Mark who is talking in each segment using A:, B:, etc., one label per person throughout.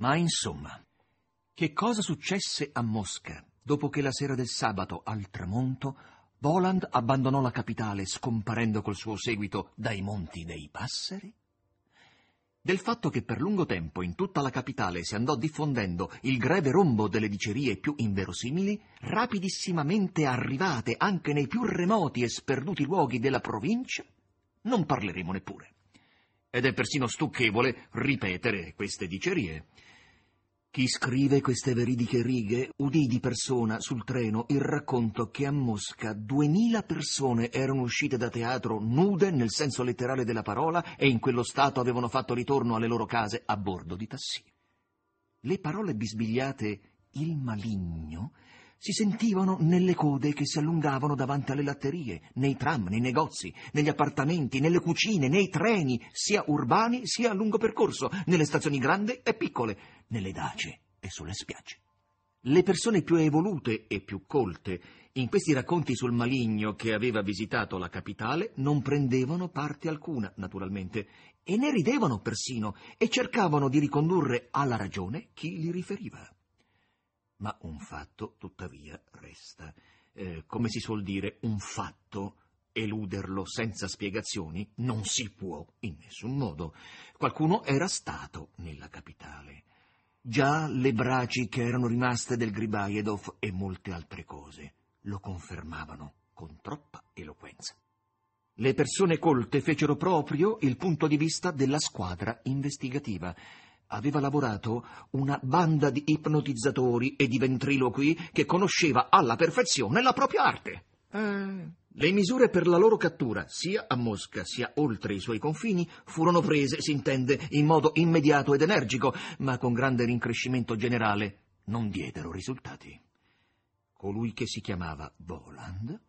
A: Ma insomma, che cosa successe a Mosca dopo che la sera del sabato al tramonto Voland abbandonò la capitale scomparendo col suo seguito dai monti dei passeri? Del fatto che per lungo tempo in tutta la capitale si andò diffondendo il greve rombo delle dicerie più inverosimili, rapidissimamente arrivate anche nei più remoti e sperduti luoghi della provincia, non parleremo neppure. Ed è persino stucchevole ripetere queste dicerie. Chi scrive queste veridiche righe udì di persona sul treno il racconto che a Mosca duemila persone erano uscite da teatro nude nel senso letterale della parola e in quello stato avevano fatto ritorno alle loro case a bordo di tassì. Le parole bisbigliate il maligno si sentivano nelle code che si allungavano davanti alle latterie, nei tram, nei negozi, negli appartamenti, nelle cucine, nei treni, sia urbani sia a lungo percorso, nelle stazioni grandi e piccole, nelle dace e sulle spiagge. Le persone più evolute e più colte in questi racconti sul maligno che aveva visitato la capitale non prendevano parte alcuna, naturalmente, e ne ridevano persino e cercavano di ricondurre alla ragione chi li riferiva. Ma un fatto, tuttavia, resta. Eh, come si suol dire, un fatto, eluderlo senza spiegazioni, non si può in nessun modo. Qualcuno era stato nella capitale. Già le braci che erano rimaste del Gribajedov e molte altre cose lo confermavano con troppa eloquenza. Le persone colte fecero proprio il punto di vista della squadra investigativa aveva lavorato una banda di ipnotizzatori e di ventriloqui che conosceva alla perfezione la propria arte. Eh, le misure per la loro cattura, sia a Mosca sia oltre i suoi confini, furono prese, si intende, in modo immediato ed energico, ma con grande rincrescimento generale non diedero risultati. Colui che si chiamava Voland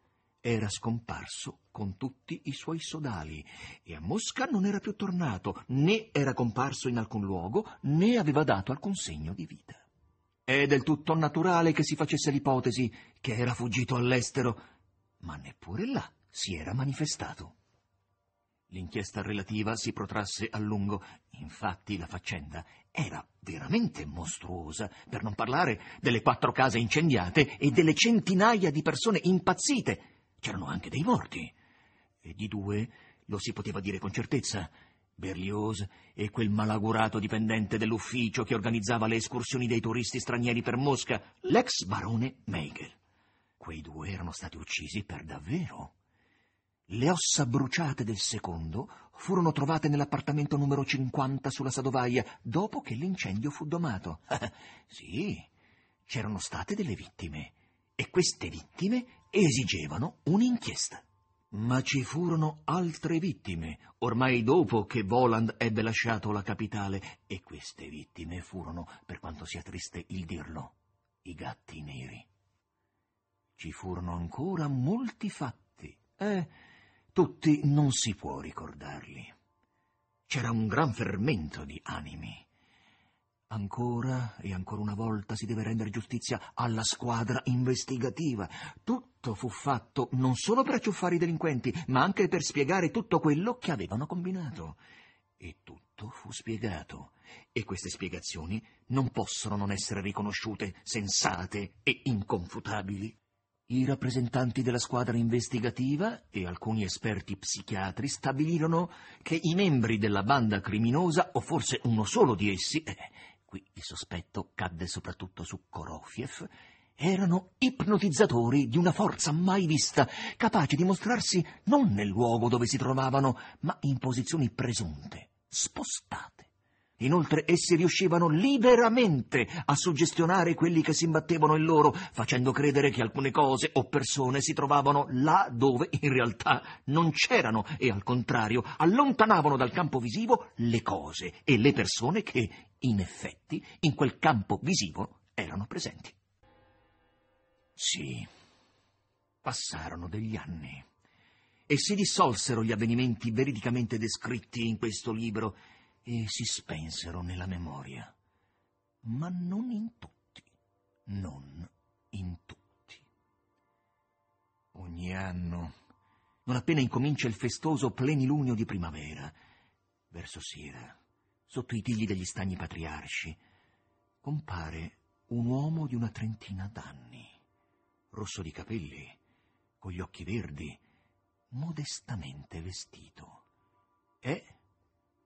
A: era scomparso con tutti i suoi sodali e a Mosca non era più tornato, né era comparso in alcun luogo, né aveva dato alcun segno di vita. È del tutto naturale che si facesse l'ipotesi che era fuggito all'estero, ma neppure là si era manifestato. L'inchiesta relativa si protrasse a lungo, infatti la faccenda era veramente mostruosa, per non parlare delle quattro case incendiate e delle centinaia di persone impazzite C'erano anche dei morti. E di due lo si poteva dire con certezza. Berlioz e quel malaugurato dipendente dell'ufficio che organizzava le escursioni dei turisti stranieri per Mosca, l'ex barone Meigel. Quei due erano stati uccisi per davvero. Le ossa bruciate del secondo furono trovate nell'appartamento numero 50 sulla Sadovaia dopo che l'incendio fu domato. sì, c'erano state delle vittime e queste vittime esigevano un'inchiesta. Ma ci furono altre vittime, ormai dopo che Voland ebbe lasciato la capitale, e queste vittime furono, per quanto sia triste il dirlo, i gatti neri. Ci furono ancora molti fatti, e tutti non si può ricordarli. C'era un gran fermento di animi. Ancora e ancora una volta si deve rendere giustizia alla squadra investigativa. Tutto fu fatto non solo per acciuffare i delinquenti, ma anche per spiegare tutto quello che avevano combinato. E tutto fu spiegato. E queste spiegazioni non possono non essere riconosciute sensate e inconfutabili. I rappresentanti della squadra investigativa e alcuni esperti psichiatri stabilirono che i membri della banda criminosa, o forse uno solo di essi, eh, qui il sospetto cadde soprattutto su Korofiev, erano ipnotizzatori di una forza mai vista, capaci di mostrarsi non nel luogo dove si trovavano, ma in posizioni presunte, spostate. Inoltre essi riuscivano liberamente a suggestionare quelli che si imbattevano in loro, facendo credere che alcune cose o persone si trovavano là dove in realtà non c'erano e al contrario allontanavano dal campo visivo le cose e le persone che in effetti in quel campo visivo erano presenti. Sì, passarono degli anni e si dissolsero gli avvenimenti veridicamente descritti in questo libro e si spensero nella memoria, ma non in tutti, non in tutti. Ogni anno, non appena incomincia il festoso plenilunio di primavera, verso sera, sotto i tigli degli stagni patriarci, compare un uomo di una trentina d'anni, rosso di capelli, con gli occhi verdi, modestamente vestito. È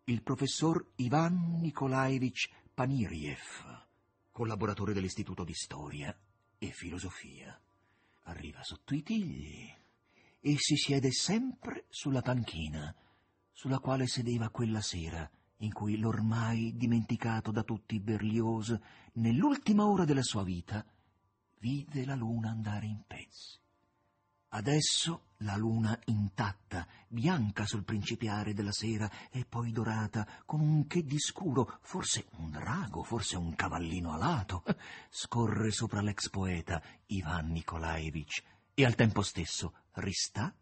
A: il professor Ivan Nikolaevich Paniriev, collaboratore dell'Istituto di Storia e Filosofia. Arriva sotto i tigli e si siede sempre sulla panchina sulla quale sedeva quella sera in cui l'ormai dimenticato da tutti Berlioz, nell'ultima ora della sua vita, vide la luna andare in pezzi. Adesso la luna intatta, bianca sul principiare della sera e poi dorata, con un che di scuro, forse un drago, forse un cavallino alato, scorre sopra l'ex poeta Ivan Nikolaevich e al tempo stesso rista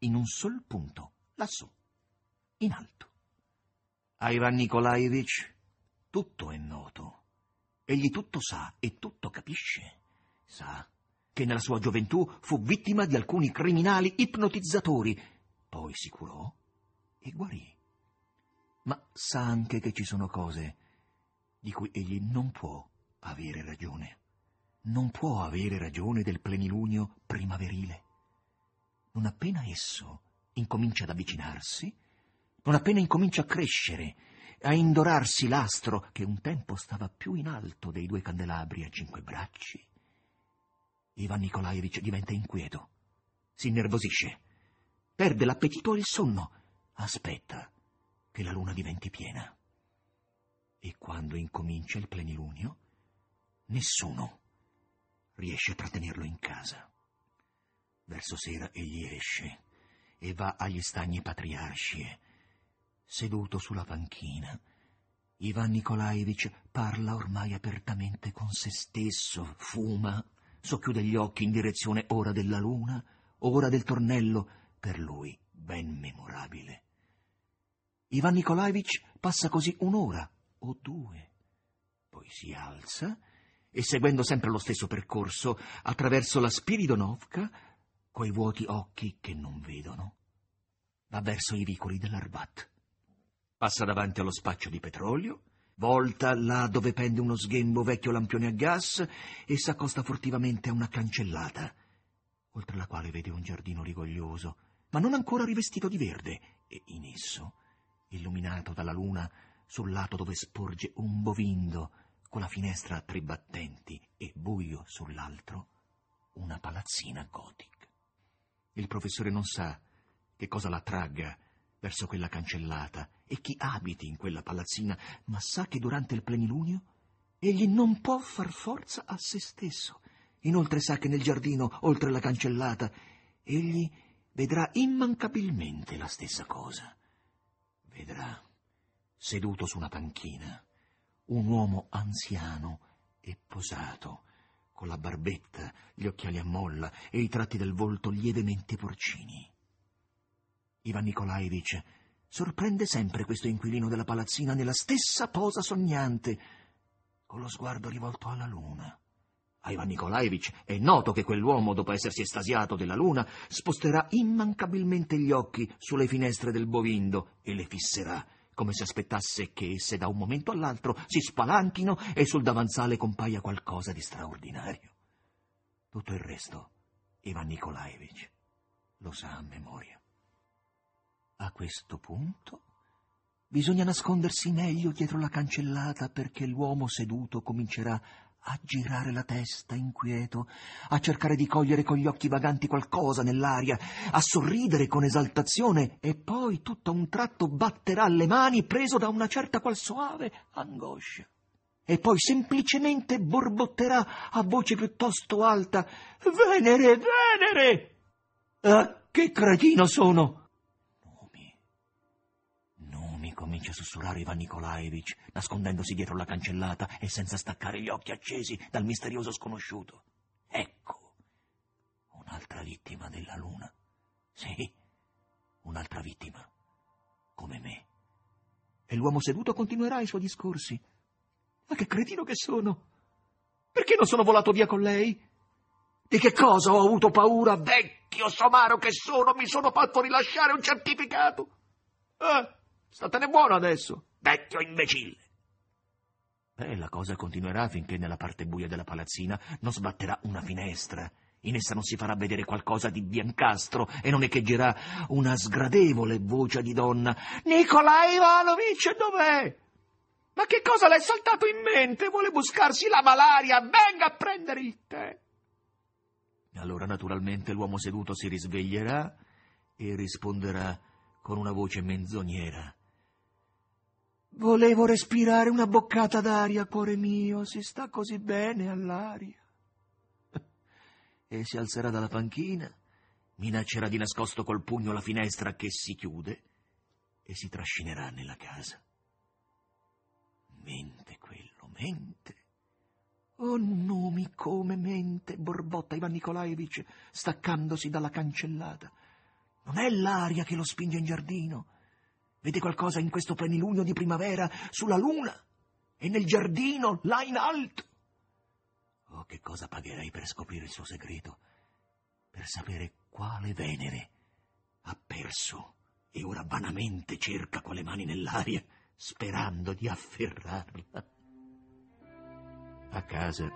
A: in un sol punto, lassù, in alto. A Ivan Nikolaevich tutto è noto. Egli tutto sa e tutto capisce. Sa che nella sua gioventù fu vittima di alcuni criminali ipnotizzatori, poi si curò e guarì. Ma sa anche che ci sono cose di cui egli non può avere ragione. Non può avere ragione del plenilunio primaverile. Non appena esso incomincia ad avvicinarsi, non appena incomincia a crescere, a indorarsi l'astro che un tempo stava più in alto dei due candelabri a cinque bracci, Ivan Nikolaevich diventa inquieto, si innervosisce, perde l'appetito e il sonno, aspetta che la luna diventi piena. E quando incomincia il plenilunio, nessuno riesce a trattenerlo in casa. Verso sera egli esce e va agli stagni patriarci seduto sulla panchina. Ivan Nikolaevich parla ormai apertamente con se stesso, fuma, socchiude gli occhi in direzione ora della luna, ora del tornello, per lui ben memorabile. Ivan Nikolaevich passa così un'ora o due, poi si alza e, seguendo sempre lo stesso percorso, attraverso la Spiridonovka, coi vuoti occhi che non vedono, va verso i vicoli dell'Arbat passa davanti allo spaccio di petrolio, volta là dove pende uno sghembo vecchio lampione a gas e s'accosta furtivamente a una cancellata, oltre la quale vede un giardino rigoglioso, ma non ancora rivestito di verde, e in esso, illuminato dalla luna, sul lato dove sporge un bovindo, con la finestra a tre battenti e buio sull'altro, una palazzina gotica. Il professore non sa che cosa la tragga verso quella cancellata e chi abiti in quella palazzina, ma sa che durante il plenilunio egli non può far forza a se stesso. Inoltre sa che nel giardino, oltre la cancellata, egli vedrà immancabilmente la stessa cosa. Vedrà, seduto su una panchina, un uomo anziano e posato, con la barbetta, gli occhiali a molla e i tratti del volto lievemente porcini. Ivan Nikolaevich sorprende sempre questo inquilino della palazzina nella stessa posa sognante, con lo sguardo rivolto alla luna. A Ivan Nikolaevich è noto che quell'uomo, dopo essersi estasiato della luna, sposterà immancabilmente gli occhi sulle finestre del bovindo e le fisserà, come se aspettasse che esse da un momento all'altro si spalanchino e sul davanzale compaia qualcosa di straordinario. Tutto il resto, Ivan Nikolaevich lo sa a memoria. A questo punto bisogna nascondersi meglio dietro la cancellata perché l'uomo seduto comincerà a girare la testa inquieto, a cercare di cogliere con gli occhi vaganti qualcosa nell'aria, a sorridere con esaltazione e poi tutto a un tratto batterà le mani preso da una certa qual soave angoscia. E poi semplicemente borbotterà a voce piuttosto alta Venere, Venere! Ah, che cretino sono! Comincia a sussurrare Ivan Nikolaevich, nascondendosi dietro la cancellata e senza staccare gli occhi accesi dal misterioso sconosciuto. Ecco, un'altra vittima della luna. Sì, un'altra vittima, come me. E l'uomo seduto continuerà i suoi discorsi. Ma che cretino che sono! Perché non sono volato via con lei? Di che cosa ho avuto paura, vecchio somaro che sono? Mi sono fatto rilasciare un certificato. Ah, Statene buono adesso, vecchio imbecille. E la cosa continuerà finché nella parte buia della palazzina non sbatterà una finestra. In essa non si farà vedere qualcosa di biancastro e non echeggerà una sgradevole voce di donna. Nicola Ivanovic, dov'è? Ma che cosa le è saltato in mente? Vuole buscarsi la malaria? Venga a prendere il tè. Allora naturalmente l'uomo seduto si risveglierà e risponderà con una voce menzognera. Volevo respirare una boccata d'aria, cuore mio, si sta così bene all'aria. E si alzerà dalla panchina, minaccerà di nascosto col pugno la finestra che si chiude e si trascinerà nella casa. Mente quello, mente. Oh, nomi come mente, borbotta Ivan Nikolaevich, staccandosi dalla cancellata. Non è l'aria che lo spinge in giardino. Vede qualcosa in questo plenilunio di primavera sulla luna e nel giardino, là in alto. Oh, che cosa pagherei per scoprire il suo segreto, per sapere quale Venere ha perso e ora vanamente cerca con le mani nell'aria, sperando di afferrarla. A casa,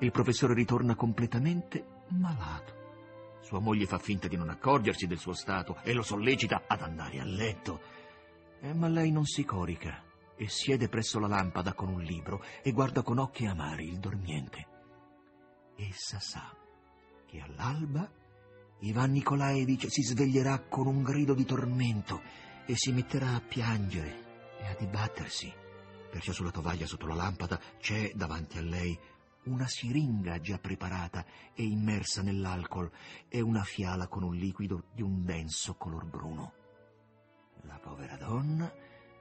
A: il professore ritorna completamente malato. Sua moglie fa finta di non accorgersi del suo stato e lo sollecita ad andare a letto. Eh, ma lei non si corica e siede presso la lampada con un libro e guarda con occhi amari il dormiente. Essa sa che all'alba Ivan Nikolaevich si sveglierà con un grido di tormento e si metterà a piangere e a dibattersi. Perciò sulla tovaglia sotto la lampada c'è davanti a lei una siringa già preparata e immersa nell'alcol e una fiala con un liquido di un denso color bruno. La povera donna,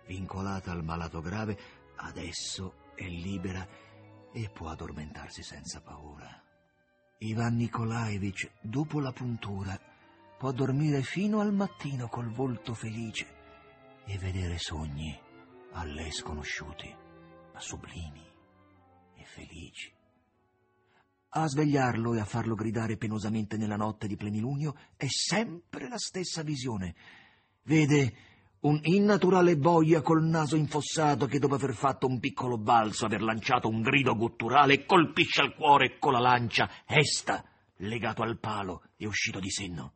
A: vincolata al malato grave, adesso è libera e può addormentarsi senza paura. Ivan Nikolaevich, dopo la puntura, può dormire fino al mattino col volto felice e vedere sogni a lei sconosciuti, ma sublimi e felici. A svegliarlo e a farlo gridare penosamente nella notte di plenilunio è sempre la stessa visione. Vede un innaturale boia col naso infossato che dopo aver fatto un piccolo balzo, aver lanciato un grido gutturale, colpisce al cuore con la lancia, esta, legato al palo e uscito di senno.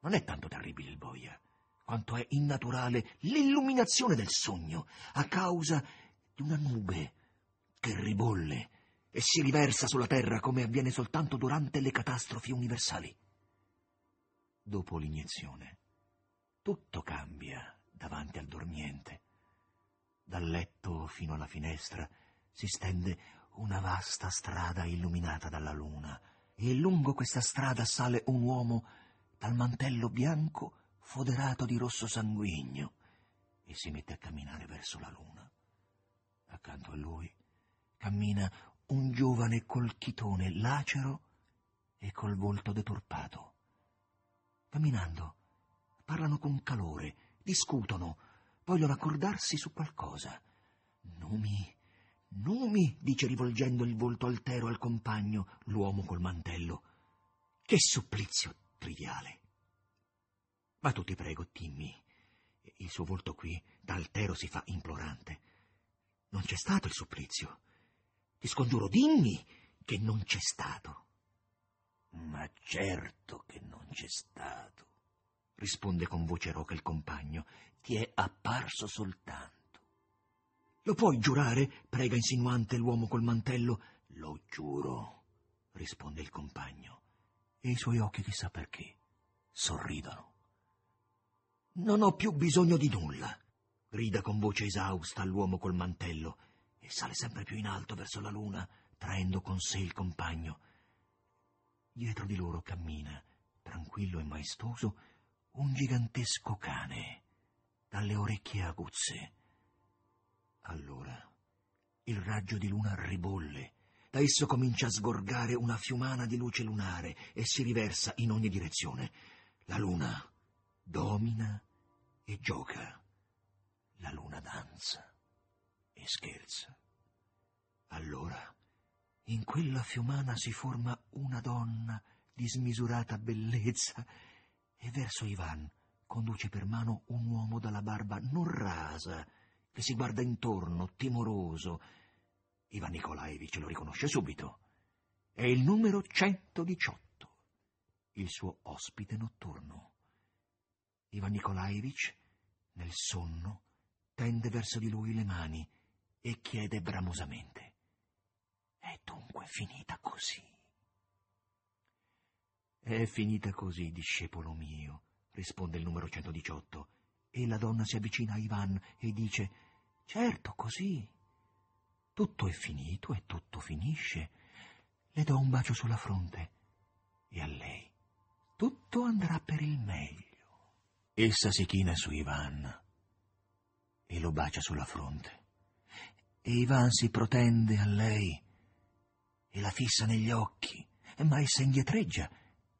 A: Non è tanto terribile il boia, quanto è innaturale l'illuminazione del sogno, a causa di una nube che ribolle e si riversa sulla terra come avviene soltanto durante le catastrofi universali. Dopo l'iniezione, tutto cambia davanti al dormiente. Dal letto fino alla finestra si stende una vasta strada illuminata dalla luna e lungo questa strada sale un uomo dal mantello bianco foderato di rosso sanguigno e si mette a camminare verso la luna. Accanto a lui cammina un giovane col chitone lacero e col volto deturpato. Camminando, parlano con calore, discutono, vogliono accordarsi su qualcosa. Numi, Numi, dice rivolgendo il volto altero al compagno, l'uomo col mantello. Che supplizio triviale. Ma tu ti prego, dimmi. Il suo volto qui, da altero, si fa implorante. Non c'è stato il supplizio. Ti scongiuro, dimmi che non c'è stato. Ma certo che non c'è stato, risponde con voce roca il compagno. Ti è apparso soltanto. Lo puoi giurare? prega insinuante l'uomo col mantello. Lo giuro, risponde il compagno. E i suoi occhi, chissà perché, sorridono. Non ho più bisogno di nulla, grida con voce esausta l'uomo col mantello e sale sempre più in alto verso la luna, traendo con sé il compagno. Dietro di loro cammina, tranquillo e maestoso, un gigantesco cane, dalle orecchie aguzze. Allora il raggio di luna ribolle, da esso comincia a sgorgare una fiumana di luce lunare e si riversa in ogni direzione. La luna domina e gioca. La luna danza e scherza. Allora, in quella fiumana si forma una donna di smisurata bellezza e verso Ivan conduce per mano un uomo dalla barba non rasa che si guarda intorno, timoroso. Ivan Nikolaevich lo riconosce subito. È il numero 118, il suo ospite notturno. Ivan Nikolaevich, nel sonno, tende verso di lui le mani e chiede bramosamente. È dunque finita così. È finita così, discepolo mio, risponde il numero 118, e la donna si avvicina a Ivan e dice, certo, così. Tutto è finito e tutto finisce. Le do un bacio sulla fronte e a lei tutto andrà per il meglio. Essa si china su Ivan e lo bacia sulla fronte. E Ivan si protende a lei e la fissa negli occhi, ma essa indietreggia,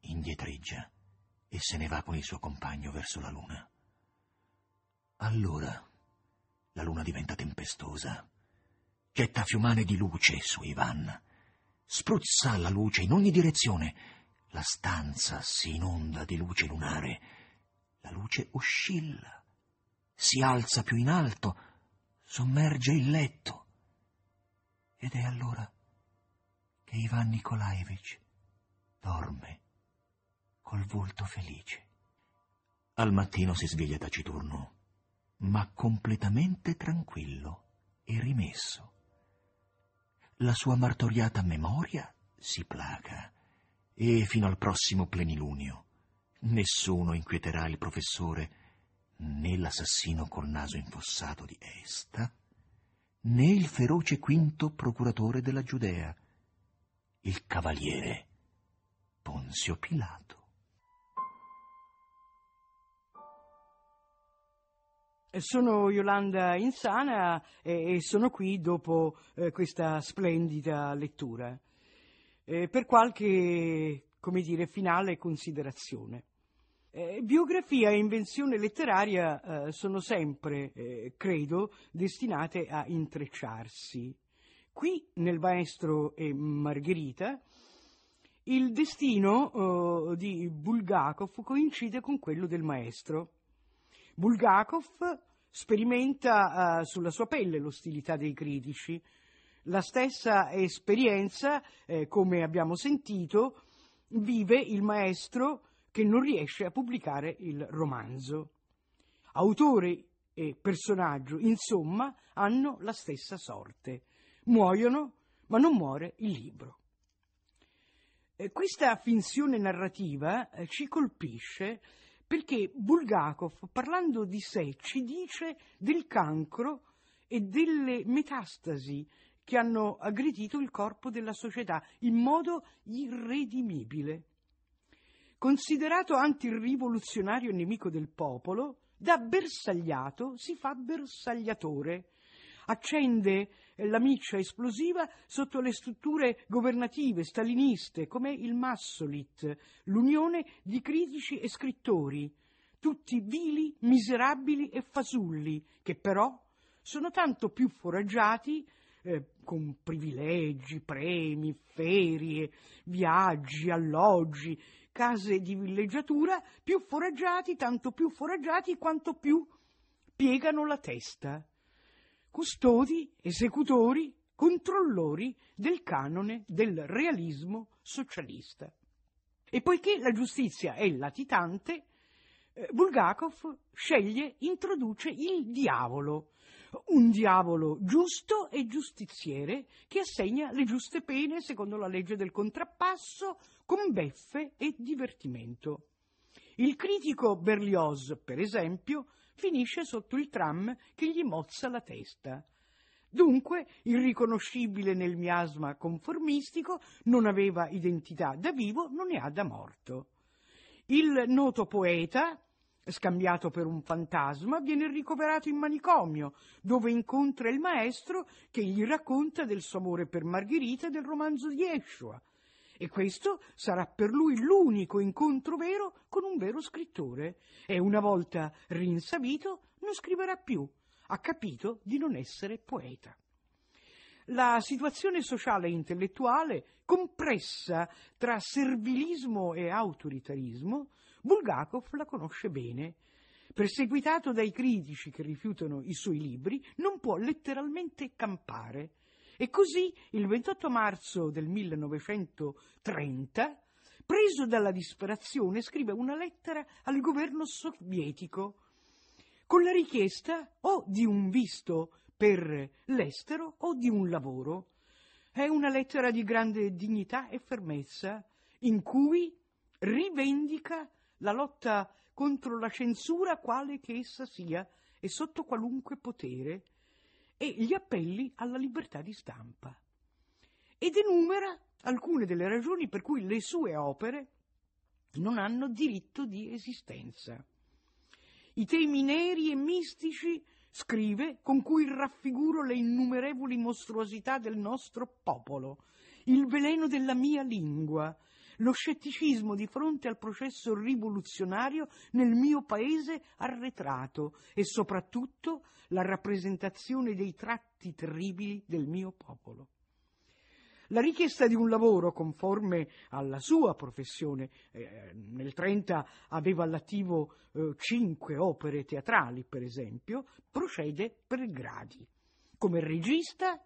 A: indietreggia e se ne va con il suo compagno verso la luna. Allora la luna diventa tempestosa, getta fiumane di luce su Ivan, spruzza la luce in ogni direzione, la stanza si inonda di luce lunare, la luce oscilla, si alza più in alto, sommerge il letto. Ed è allora che Ivan Nikolaevich dorme col volto felice. Al mattino si sveglia taciturno, ma completamente tranquillo e rimesso. La sua martoriata memoria si placa e fino al prossimo plenilunio nessuno inquieterà il professore, né l'assassino col naso infossato di Esta, né il feroce quinto procuratore della Giudea, il cavaliere Ponzio Pilato.
B: Sono Yolanda Insana e sono qui dopo eh, questa splendida lettura eh, per qualche, come dire, finale considerazione. Eh, biografia e invenzione letteraria eh, sono sempre, eh, credo, destinate a intrecciarsi. Qui, nel Maestro e Margherita, il destino eh, di Bulgakov coincide con quello del maestro. Bulgakov sperimenta uh, sulla sua pelle l'ostilità dei critici. La stessa esperienza, eh, come abbiamo sentito, vive il maestro che non riesce a pubblicare il romanzo. Autore e personaggio, insomma, hanno la stessa sorte. Muoiono, ma non muore il libro. Eh, questa finzione narrativa eh, ci colpisce perché Bulgakov, parlando di sé, ci dice del cancro e delle metastasi che hanno aggredito il corpo della società in modo irredimibile. Considerato antirivoluzionario nemico del popolo, da bersagliato si fa bersagliatore, accende la miccia esplosiva sotto le strutture governative staliniste come il Massolit, l'unione di critici e scrittori, tutti vili, miserabili e fasulli, che però sono tanto più foraggiati eh, con privilegi, premi, ferie, viaggi, alloggi, case di villeggiatura, più foraggiati, tanto più foraggiati quanto più piegano la testa custodi, esecutori, controllori del canone del realismo socialista. E poiché la giustizia è latitante, eh, Bulgakov sceglie, introduce il diavolo, un diavolo giusto e giustiziere che assegna le giuste pene secondo la legge del contrappasso con beffe e divertimento. Il critico Berlioz, per esempio, finisce sotto il tram che gli mozza la testa. Dunque, irriconoscibile nel miasma conformistico, non aveva identità da vivo, non ne ha da morto. Il noto poeta, scambiato per un fantasma, viene ricoverato in manicomio, dove incontra il maestro che gli racconta del suo amore per Margherita e del romanzo di Yeshua. E questo sarà per lui l'unico incontro vero con un vero scrittore. E una volta rinsavito non scriverà più. Ha capito di non essere poeta. La situazione sociale e intellettuale, compressa tra servilismo e autoritarismo, Bulgakov la conosce bene. perseguitato dai critici che rifiutano i suoi libri, non può letteralmente campare. E così, il 28 marzo del 1930, preso dalla disperazione, scrive una lettera al governo sovietico con la richiesta o di un visto per l'estero o di un lavoro. È una lettera di grande dignità e fermezza in cui rivendica la lotta contro la censura quale che essa sia e sotto qualunque potere e gli appelli alla libertà di stampa. Ed enumera alcune delle ragioni per cui le sue opere non hanno diritto di esistenza. I temi neri e mistici, scrive, con cui raffiguro le innumerevoli mostruosità del nostro popolo, il veleno della mia lingua, lo scetticismo di fronte al processo rivoluzionario nel mio paese arretrato e soprattutto la rappresentazione dei tratti terribili del mio popolo. La richiesta di un lavoro conforme alla sua professione, eh, nel 30 aveva all'attivo eh, cinque opere teatrali, per esempio, procede per gradi, come regista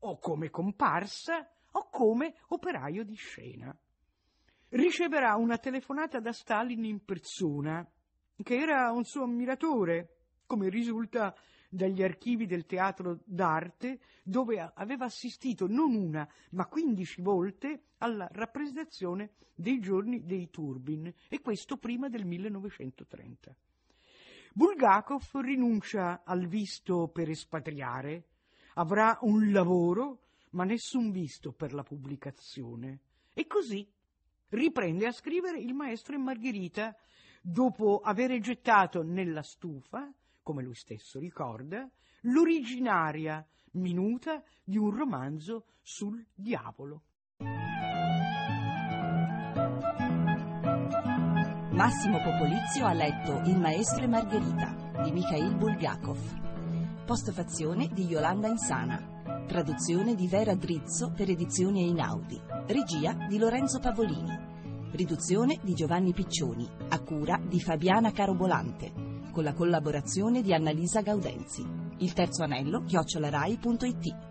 B: o come comparsa o come operaio di scena riceverà una telefonata da Stalin in persona, che era un suo ammiratore, come risulta dagli archivi del teatro d'arte, dove aveva assistito non una, ma quindici volte alla rappresentazione dei giorni dei Turbin, e questo prima del 1930. Bulgakov rinuncia al visto per espatriare, avrà un lavoro, ma nessun visto per la pubblicazione. E così riprende a scrivere Il maestro e Margherita dopo aver gettato nella stufa, come lui stesso ricorda, l'originaria minuta di un romanzo sul diavolo.
C: Massimo Popolizio ha letto Il maestro e Margherita di Mikhail Bulgakov, postfazione di Yolanda Insana. Traduzione di Vera Drizzo per edizioni Einaudi. Regia di Lorenzo Pavolini. Riduzione di Giovanni Piccioni, a cura di Fabiana Carobolante, con la collaborazione di Annalisa Gaudenzi. Il terzo anello, chiocciolarai.it.